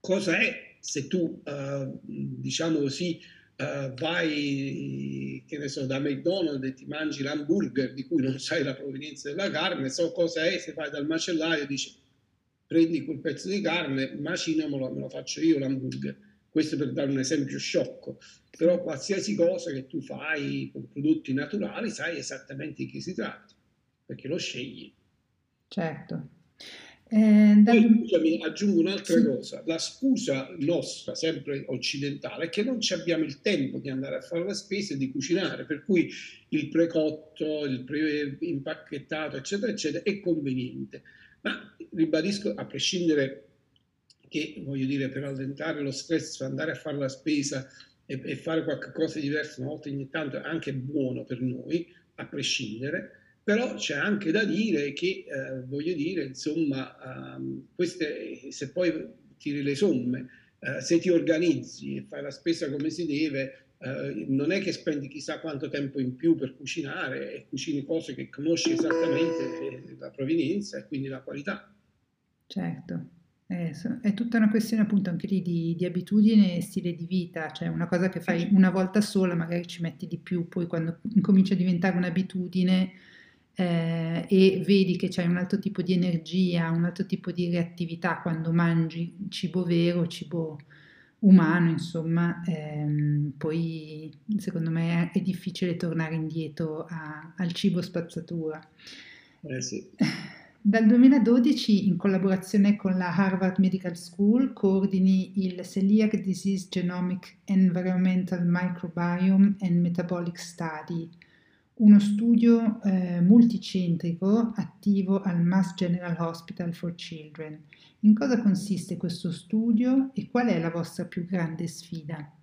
cosa è se tu, uh, diciamo così, uh, vai, che ne so, da McDonald's e ti mangi l'hamburger di cui non sai la provenienza della carne, so cosa è, se vai dal macellaio e dici prendi quel pezzo di carne, macinamolo, me lo faccio io l'hamburger. Questo per dare un esempio sciocco, però qualsiasi cosa che tu fai con prodotti naturali sai esattamente di che si tratta, perché lo scegli. Certo. Eh, da... Poi, scusami, aggiungo un'altra sì. cosa. La scusa nostra, sempre occidentale, è che non abbiamo il tempo di andare a fare la spesa e di cucinare, per cui il precotto, il pre-impacchettato, eccetera, eccetera, è conveniente. Ma ribadisco, a prescindere che, voglio dire, per allentare lo stress, andare a fare la spesa e, e fare qualcosa di diverso una volta ogni tanto è anche buono per noi, a prescindere, però c'è anche da dire che, eh, voglio dire, insomma, um, queste, se poi tiri le somme, eh, se ti organizzi e fai la spesa come si deve, eh, non è che spendi chissà quanto tempo in più per cucinare e cucini cose che conosci esattamente la provenienza e quindi la qualità. Certo. È tutta una questione appunto anche lì di, di, abitudine e stile di vita, cioè una cosa che fai una volta sola, magari ci metti di più, poi quando incomincia a diventare un'abitudine eh, e vedi che c'è un altro tipo di energia, un altro tipo di reattività quando mangi cibo vero, cibo umano, insomma, ehm, poi secondo me è, è, difficile tornare indietro a, al cibo spazzatura. Eh sì. Dal 2012, in collaborazione con la Harvard Medical School, coordini il Celiac Disease Genomic Environmental Microbiome and Metabolic Study, uno studio eh, multicentrico attivo al Mass General Hospital for Children. In cosa consiste questo studio e qual è la vostra più grande sfida?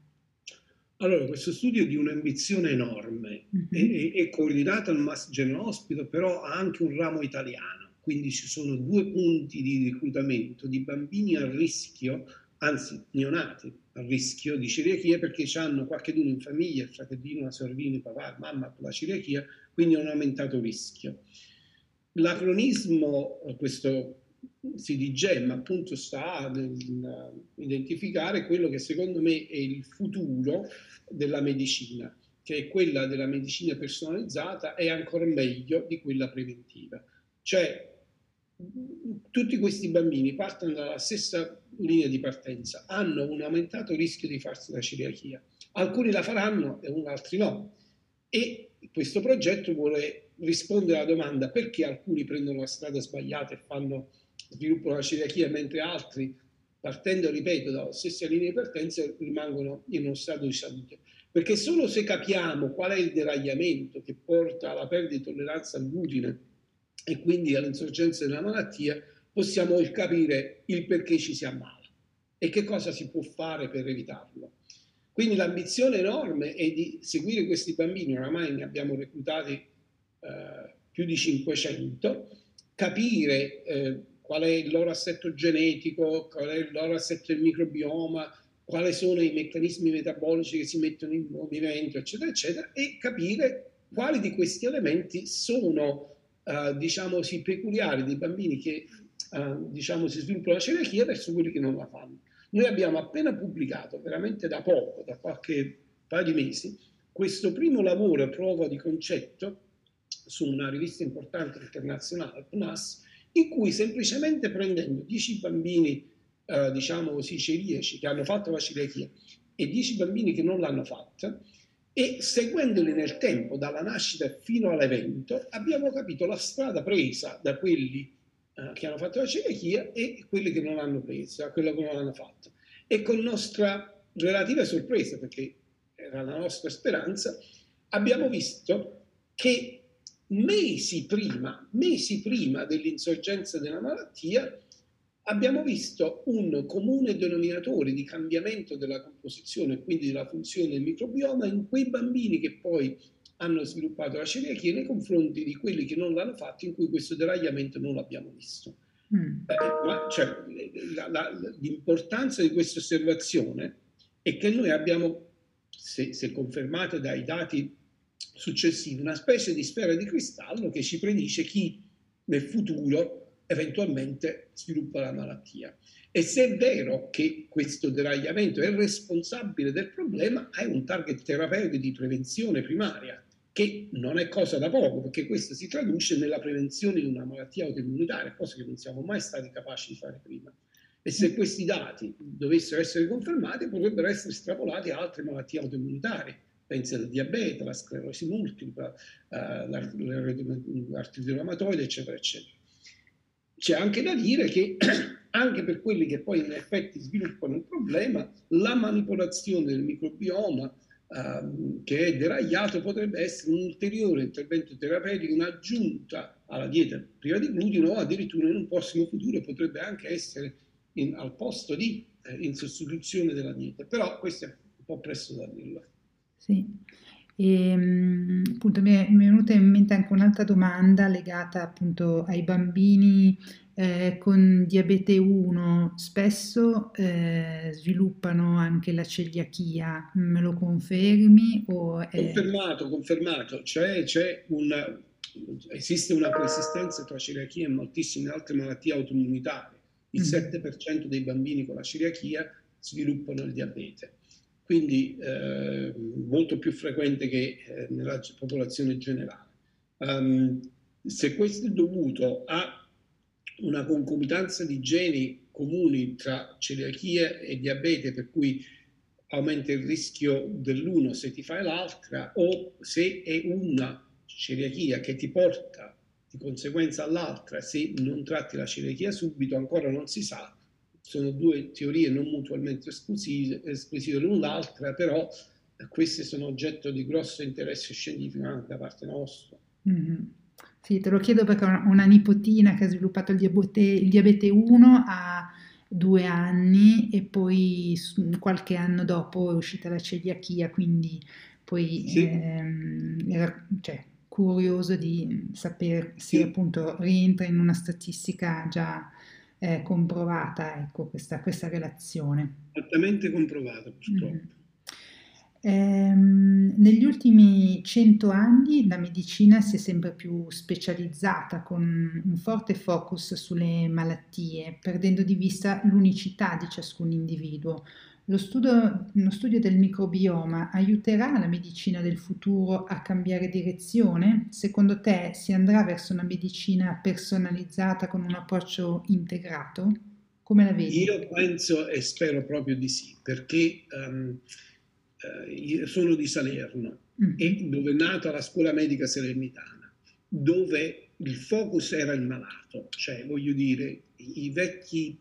Allora, questo studio è di un'ambizione enorme, mm-hmm. è, è, coordinato al Mass General Hospital, però ha anche un ramo italiano, quindi ci sono due punti di reclutamento di bambini a rischio, anzi neonati a rischio di celiachia perché hanno qualcheduno in famiglia, fratellino, la sorellina, papà, mamma con la celiachia, quindi hanno aumentato il rischio. L'acronismo, questo CDGEM appunto sta ad identificare quello che secondo me è il futuro della medicina, che è quella della medicina personalizzata e ancora meglio di quella preventiva. Cioè tutti questi bambini partono dalla stessa linea di partenza, hanno un aumentato rischio di farsi la celiachia. Alcuni la faranno e altri no. E questo progetto vuole rispondere alla domanda perché alcuni prendono la strada sbagliata e fanno, sviluppano la celiachia mentre altri, partendo, ripeto, dalla stessa linea di partenza, rimangono in uno stato di salute. Perché solo se capiamo qual è il deragliamento che porta alla perdita di tolleranza al glutine e quindi all'insorgenza della malattia, possiamo capire il perché ci si ammala e che cosa si può fare per evitarlo. Quindi l'ambizione enorme è di seguire questi bambini, oramai ne abbiamo reclutati eh, più di 500, capire eh, qual è il loro assetto genetico, qual è il loro assetto del microbioma, quali sono i meccanismi metabolici che si mettono in movimento, eccetera, eccetera, e capire quali di questi elementi sono, eh, diciamo, sì, peculiari dei bambini che, eh, diciamo, si sviluppano la celiachia verso quelli che non la fanno. Noi abbiamo appena pubblicato, veramente da poco, da qualche paio di mesi, questo primo lavoro a prova di concetto su una rivista importante internazionale, PNAS, in cui semplicemente prendendo 10 bambini, eh, diciamo così, celiaci che hanno fatto la celiachia e 10 bambini che non l'hanno fatta, e seguendoli nel tempo, dalla nascita fino all'evento, abbiamo capito la strada presa da quelli eh, che hanno fatto la celiachia e quelli che non l'hanno presa, quello che non l'hanno fatto. E con nostra relativa sorpresa, perché era la nostra speranza, abbiamo visto che mesi prima, mesi prima dell'insorgenza della malattia, abbiamo visto un comune denominatore di cambiamento della composizione quindi della funzione del microbioma in quei bambini che poi hanno sviluppato la celiachia nei confronti di quelli che non l'hanno fatto, in cui questo deragliamento non l'abbiamo visto. Mm. Eh, cioè, la, la, l'importanza di questa osservazione è che noi abbiamo, se, se confermate dai dati successivi, una specie di sfera di cristallo che ci predice chi nel futuro eventualmente sviluppa la malattia. E se è vero che questo deragliamento è responsabile del problema, è un target terapeutico di prevenzione primaria che non è cosa da poco, perché questo si traduce nella prevenzione di una malattia autoimmunitaria, cosa che non siamo mai stati capaci di fare prima. E se questi dati dovessero essere confermati, potrebbero essere estrapolati a altre malattie autoimmunitarie. Pensi al diabete, alla sclerosi multipla, uh, l'artrite reumatoide, eccetera, eccetera. C'è anche da dire che anche per quelli che poi in effetti sviluppano il problema, la manipolazione del microbioma, Ehm, che è deragliato potrebbe essere un ulteriore intervento terapeutico, un'aggiunta alla dieta priva di glutine o addirittura in un prossimo futuro potrebbe anche essere in, al posto di, eh, in sostituzione della dieta. Però questo è un po' presto da dirlo. Sì. E, ehm, appunto mi è, venuta in mente anche un'altra domanda legata appunto ai bambini eh, con diabete 1 spesso eh, sviluppano anche la celiachia, me lo confermi? O è... Confermato, confermato, cioè c'è una, esiste una coesistenza tra celiachia e moltissime altre malattie autoimmunitarie. Il mm. 7% dei bambini con la celiachia sviluppano il diabete, quindi eh, molto più frequente che eh, nella popolazione generale. Um, se questo è dovuto a una concomitanza di geni comuni tra celiachia e diabete, per cui aumenta il rischio dell'uno se ti fai l'altra, o se è una celiachia che ti porta di conseguenza all'altra, se non tratti la celiachia subito, ancora non si sa. Sono due teorie non mutualmente esclusive, esclusive l'una l'altra, però queste sono oggetto di grosso interesse scientifico anche da parte nostra. Mm-hmm. Sì, te lo chiedo perché ho una nipotina che ha sviluppato il diabete, il diabete 1 a due anni e poi qualche anno dopo è uscita la celiachia, quindi poi sì. ehm, era cioè, curioso di sapere se sì. appunto rientra in una statistica già eh, comprovata, ecco, questa, questa relazione. Altamente comprovata, purtroppo. Mm. Ehm, negli ultimi cento anni la medicina si è sempre più specializzata con un forte focus sulle malattie, perdendo di vista l'unicità di ciascun individuo. Lo studio, lo studio del microbioma aiuterà la medicina del futuro a cambiare direzione? Secondo te si andrà verso una medicina personalizzata con un approccio integrato? Come la vedi? Io penso e spero proprio di sì, perché um, eh, sono di Salerno mm. e dove è nata la scuola medica salernitana, dove il focus era il malato, cioè voglio dire i vecchi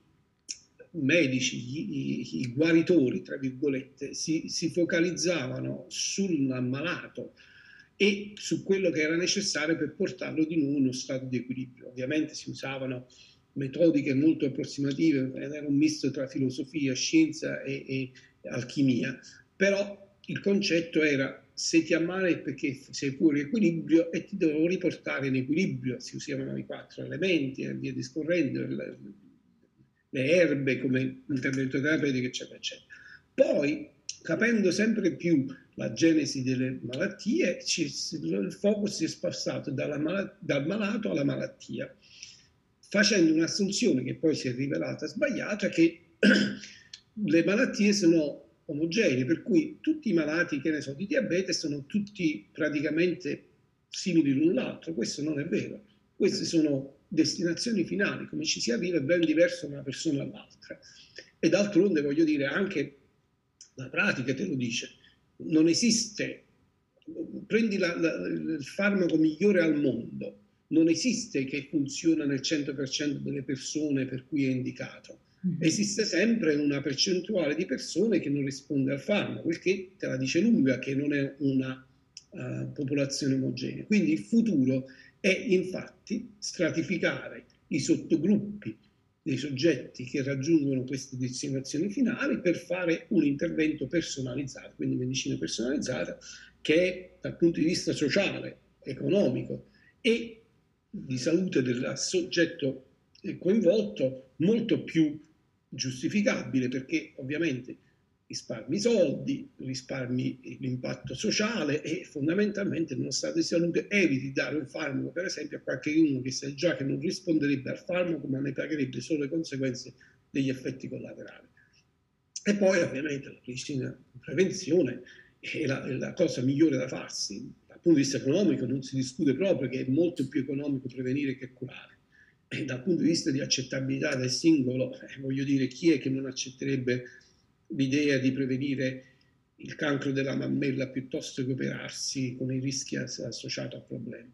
medici, i, i guaritori, tra virgolette, si, si focalizzavano sul malato e su quello che era necessario per portarlo di nuovo in uno stato di equilibrio. Ovviamente si usavano metodiche molto approssimative, era un misto tra filosofia, scienza e, e alchimia, però il concetto era se ti ammali è perché sei fuori equilibrio e ti devo riportare in equilibrio, si usavano i quattro elementi e via discorrendo, le, erbe come intervento terapeutico, eccetera, eccetera. Poi, capendo sempre più la genesi delle malattie, ci, il focus si è spostato dal malato alla malattia, facendo un'assunzione che poi si è rivelata sbagliata, che le malattie sono omogenee, per cui tutti i malati, che ne so, di diabete sono tutti praticamente simili l'un l'altro. Questo non è vero. Queste sono destinazioni finali, come ci si arriva è ben diverso da una persona all'altra. E d'altronde voglio dire, anche la pratica te lo dice, non esiste, prendi la, la, il farmaco migliore al mondo, non esiste che funziona nel 100% delle persone per cui è indicato Mm-hmm. esiste sempre una percentuale di persone che non risponde al farmaco, il che te la dice lunga che non è una uh, popolazione omogenea. Quindi il futuro è infatti stratificare i sottogruppi dei soggetti che raggiungono queste destinazioni finali per fare un intervento personalizzato, quindi medicina personalizzata, che è dal punto di vista sociale, economico e di salute del soggetto coinvolto molto più giustificabile perché ovviamente risparmi soldi, risparmi l'impatto sociale e fondamentalmente stato di salute eviti di dare un farmaco per esempio a qualche uno che sa già che non risponderebbe al farmaco ma ne pagherebbe solo le conseguenze degli effetti collaterali. E poi ovviamente la medicina di prevenzione è la, è la cosa migliore da farsi. Dal punto di vista economico non si discute proprio che è molto più economico prevenire che curare e dal punto di vista di accettabilità del singolo, eh, voglio dire, chi è che non accetterebbe l'idea di prevenire il cancro della mammella piuttosto che operarsi con i rischi associati a problemi?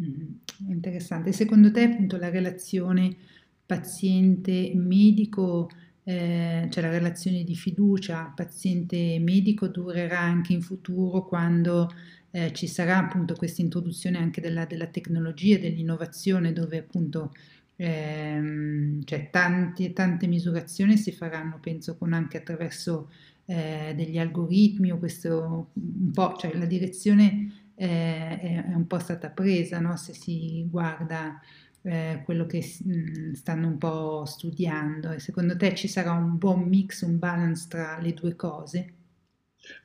Mm, interessante. Secondo te, appunto, la relazione paziente-medico, eh, cioè la relazione di fiducia paziente-medico durerà anche in futuro quando eh, ci sarà appunto questa introduzione anche della, della tecnologia, dell'innovazione, dove appunto ehm, cioè tanti, tante misurazioni si faranno, penso, con anche attraverso eh, degli algoritmi o questo un po', cioè la direzione eh, è, è, un po' stata presa, no? se si guarda eh, quello che mh, mm, stanno un po' studiando e secondo te ci sarà un buon mix, un balance tra le due cose?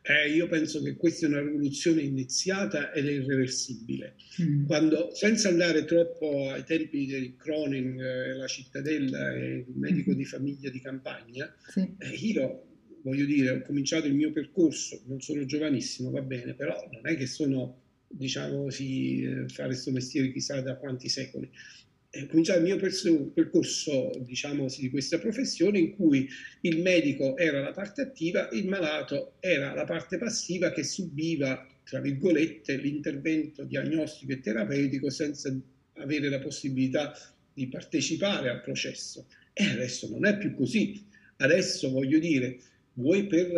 Eh, io penso che questa è una rivoluzione iniziata ed è irreversibile. Mm. Quando, senza andare troppo ai tempi di Cronin, eh, la cittadella e il medico mm. di famiglia di campagna, sì. eh, io voglio dire, ho cominciato il mio percorso, non sono giovanissimo, va bene, però non è che sono, diciamo, sì, eh, fare questo mestiere chissà da quanti secoli è cominciato il mio percorso diciamo, di questa professione in cui il medico era la parte attiva, il malato era la parte passiva che subiva, tra virgolette, l'intervento diagnostico e terapeutico senza avere la possibilità di partecipare al processo. E adesso non è più così. Adesso voglio dire, vuoi per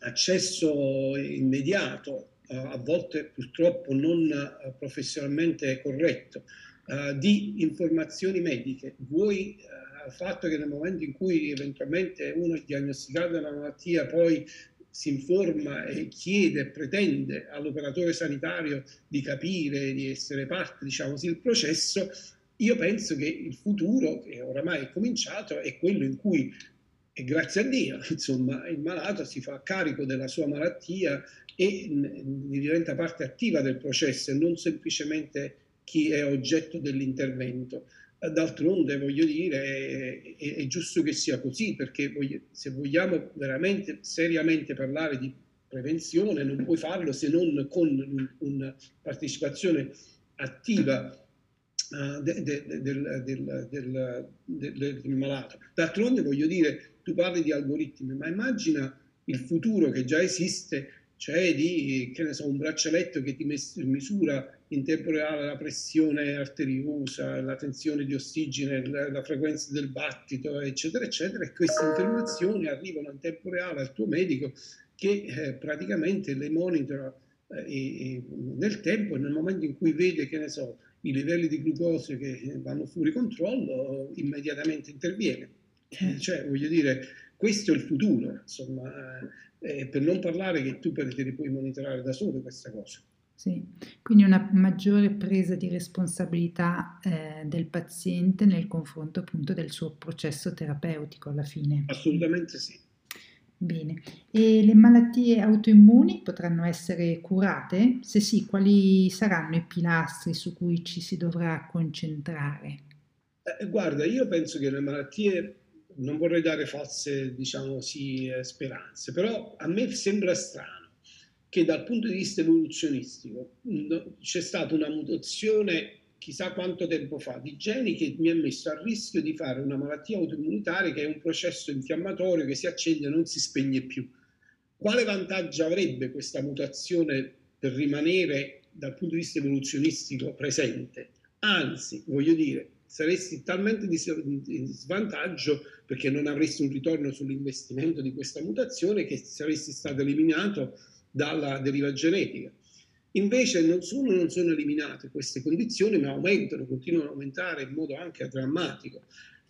l'accesso immediato a volte purtroppo non eh, professionalmente corretto, uh, di informazioni mediche, vuoi uh, al fatto che nel momento in cui eventualmente uno è diagnosticato una malattia, poi si informa e chiede pretende all'operatore sanitario di capire, di essere parte, diciamo così, del processo, io penso che il futuro, che oramai è cominciato, è quello in cui e grazie a Dio, insomma, il malato si fa carico della sua malattia e diventa parte attiva del processo e non semplicemente chi è oggetto dell'intervento. D'altronde, voglio dire, è, è, giusto che sia così, perché se vogliamo veramente seriamente parlare di prevenzione, non puoi farlo se non con una partecipazione attiva uh, de, de, de, del, del, del, del malato. D'altronde, voglio dire, tu parli di algoritmi, ma immagina il futuro che già esiste, cioè di so, un braccialetto che ti misura in tempo reale la pressione arteriosa, la tensione di ossigeno, la, la frequenza del battito, eccetera, eccetera, e queste informazioni arrivano in tempo reale al tuo medico che eh, praticamente le monitora eh, nel tempo, nel momento in cui vede, che ne so, i livelli di glucosio che vanno fuori controllo, immediatamente interviene. Cioè, voglio dire, questo è il futuro, insomma, eh, per non parlare che tu te li puoi monitorare da solo questa cosa. Sì, quindi una maggiore presa di responsabilità eh, del paziente nel confronto appunto del suo processo terapeutico alla fine. Assolutamente sì. Bene, e le malattie autoimmuni potranno essere curate? Se sì, quali saranno i pilastri su cui ci si dovrà concentrare? Eh, guarda, io penso che le malattie, non vorrei dare false, diciamo sì, eh, speranze, però a me sembra strano che dal punto di vista evoluzionistico c'è stata una mutazione chissà quanto tempo fa di geni che mi ha messo a rischio di fare una malattia autoimmunitaria che è un processo infiammatorio che si accende e non si spegne più. Quale vantaggio avrebbe questa mutazione per rimanere dal punto di vista evoluzionistico presente? Anzi, voglio dire, saresti talmente in svantaggio perché non avresti un ritorno sull'investimento di questa mutazione che saresti stato eliminato dalla deriva genetica. Invece non solo non sono eliminate queste condizioni, ma aumentano, continuano ad aumentare in modo anche drammatico.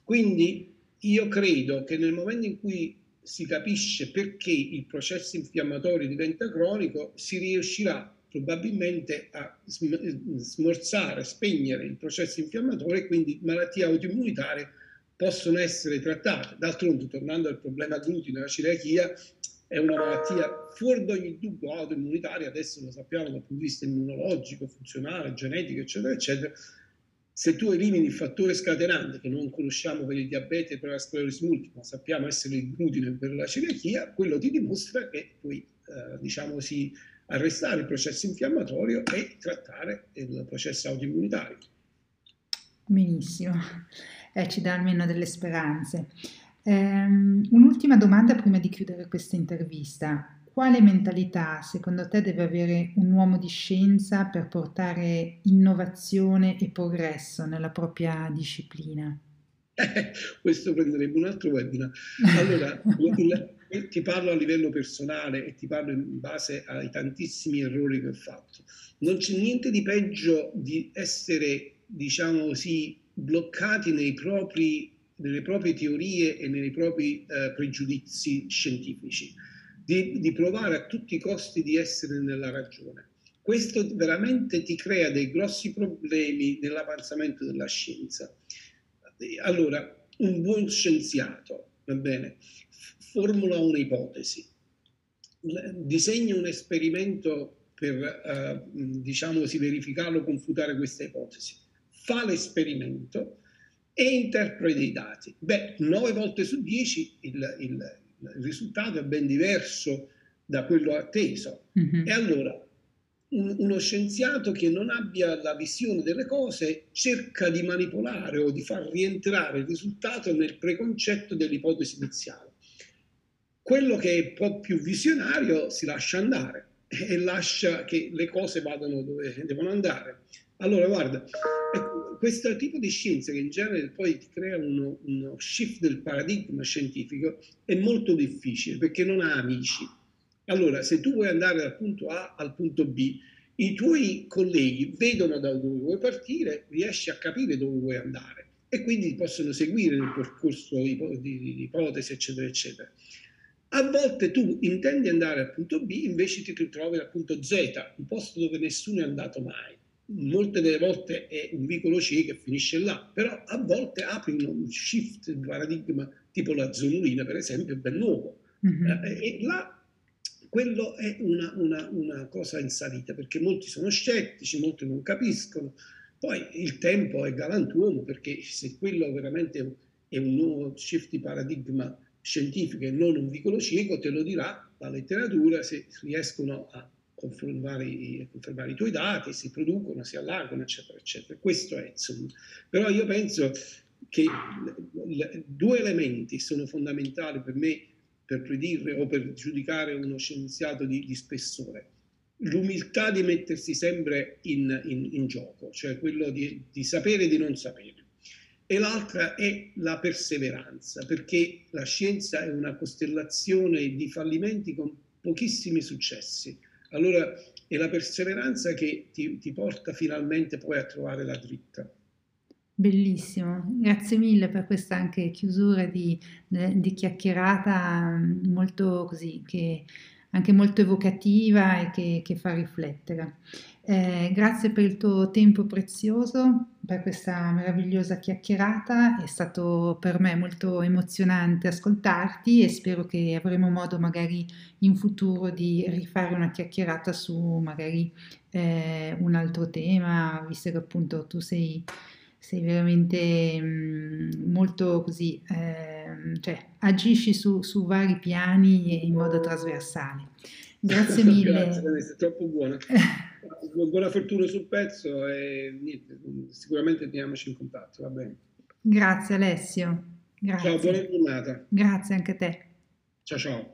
Quindi io credo che nel momento in cui si capisce perché il processo infiammatorio diventa cronico, si riuscirà probabilmente a smorzare, spegnere il processo infiammatorio e quindi malattie autoimmunitarie possono essere trattate. D'altronde, tornando al problema glutine, la celiachia, è una malattia fuori da ogni dubbio autoimmunitaria, adesso lo sappiamo dal punto di vista immunologico, funzionale, genetico, eccetera, eccetera. Se tu elimini il fattore scatenante, che non conosciamo per il diabete e per la sclerosi multipla, sappiamo essere il glutine per la celiachia, quello ti dimostra che puoi, eh, diciamo sì, arrestare il processo infiammatorio e trattare il processo autoimmunitario. Benissimo, eh, ci dà almeno delle speranze. Um, un'ultima domanda prima di chiudere questa intervista. Quale mentalità secondo te deve avere un uomo di scienza per portare innovazione e progresso nella propria disciplina? Eh, questo prenderebbe un altro webinar. Allora, ti parlo a livello personale e ti parlo in base ai tantissimi errori che ho fatto. Non c'è niente di peggio di essere, diciamo così, bloccati propri nelle proprie teorie e nei propri eh, pregiudizi scientifici, di, di provare a tutti i costi di essere nella ragione. Questo veramente ti crea dei grossi problemi nell'avanzamento della scienza. Allora, un buon scienziato, va bene, formula un'ipotesi, disegna un esperimento per, eh, diciamo, si verificarlo, confutare questa ipotesi, fa l'esperimento, e interpreta i dati. Beh, 9 volte su 10 il, il, il risultato è ben diverso da quello atteso. Mm-hmm. E allora un, uno scienziato che non abbia la visione delle cose cerca di manipolare o di far rientrare il risultato nel preconcetto dell'ipotesi iniziale. Quello che è un po' più visionario si lascia andare e lascia che le cose vadano dove devono andare. Allora, guarda, questo tipo di scienza che in genere poi crea uno, uno shift del paradigma scientifico è molto difficile perché non ha amici. Allora, se tu vuoi andare dal punto A al punto B, i tuoi colleghi vedono da dove vuoi partire, riesci a capire dove vuoi andare e quindi possono seguire il percorso di ipotesi, eccetera, eccetera. A volte tu intendi andare al punto B, invece ti ritrovi al punto Z, un posto dove nessuno è andato mai molte delle volte è un vicolo C che finisce là, però a volte apri un shift di paradigma tipo la zonulina, per esempio, è ben nuovo. Mm-hmm. Eh, e là quello è una, una, una, cosa in salita, perché molti sono scettici, molti non capiscono. Poi il tempo è galantuomo, perché se quello veramente è un nuovo shift di paradigma scientifico e non un vicolo cieco, te lo dirà la letteratura se riescono a confermare i, confermare i tuoi dati, si producono, si allargano, eccetera, eccetera. Questo è, insomma. Però io penso che due elementi sono fondamentali per me per predire o per giudicare uno scienziato di, di spessore. L'umiltà di mettersi sempre in, in, in gioco, cioè quello di, di sapere e di non sapere. E l'altra è la perseveranza, perché la scienza è una costellazione di fallimenti con pochissimi successi allora è la perseveranza che ti, ti porta finalmente poi a trovare la dritta. Bellissimo, grazie mille per questa anche chiusura di, di chiacchierata mm, molto così, che anche molto evocativa e che, che fa riflettere. Eh, grazie per il tuo tempo prezioso, per questa meravigliosa chiacchierata, è stato per me molto emozionante ascoltarti e spero che avremo modo magari in futuro di rifare una chiacchierata su magari eh, un altro tema, visto che appunto tu sei sei veramente mh, molto così, eh, cioè agisci su, su, vari piani e in modo trasversale. Grazie mille. Grazie, sei troppo buona. Buona fortuna sul pezzo e niente, sicuramente teniamoci in contatto, va bene. Grazie Alessio. Grazie. Ciao, buona giornata. Grazie anche a te. Ciao ciao.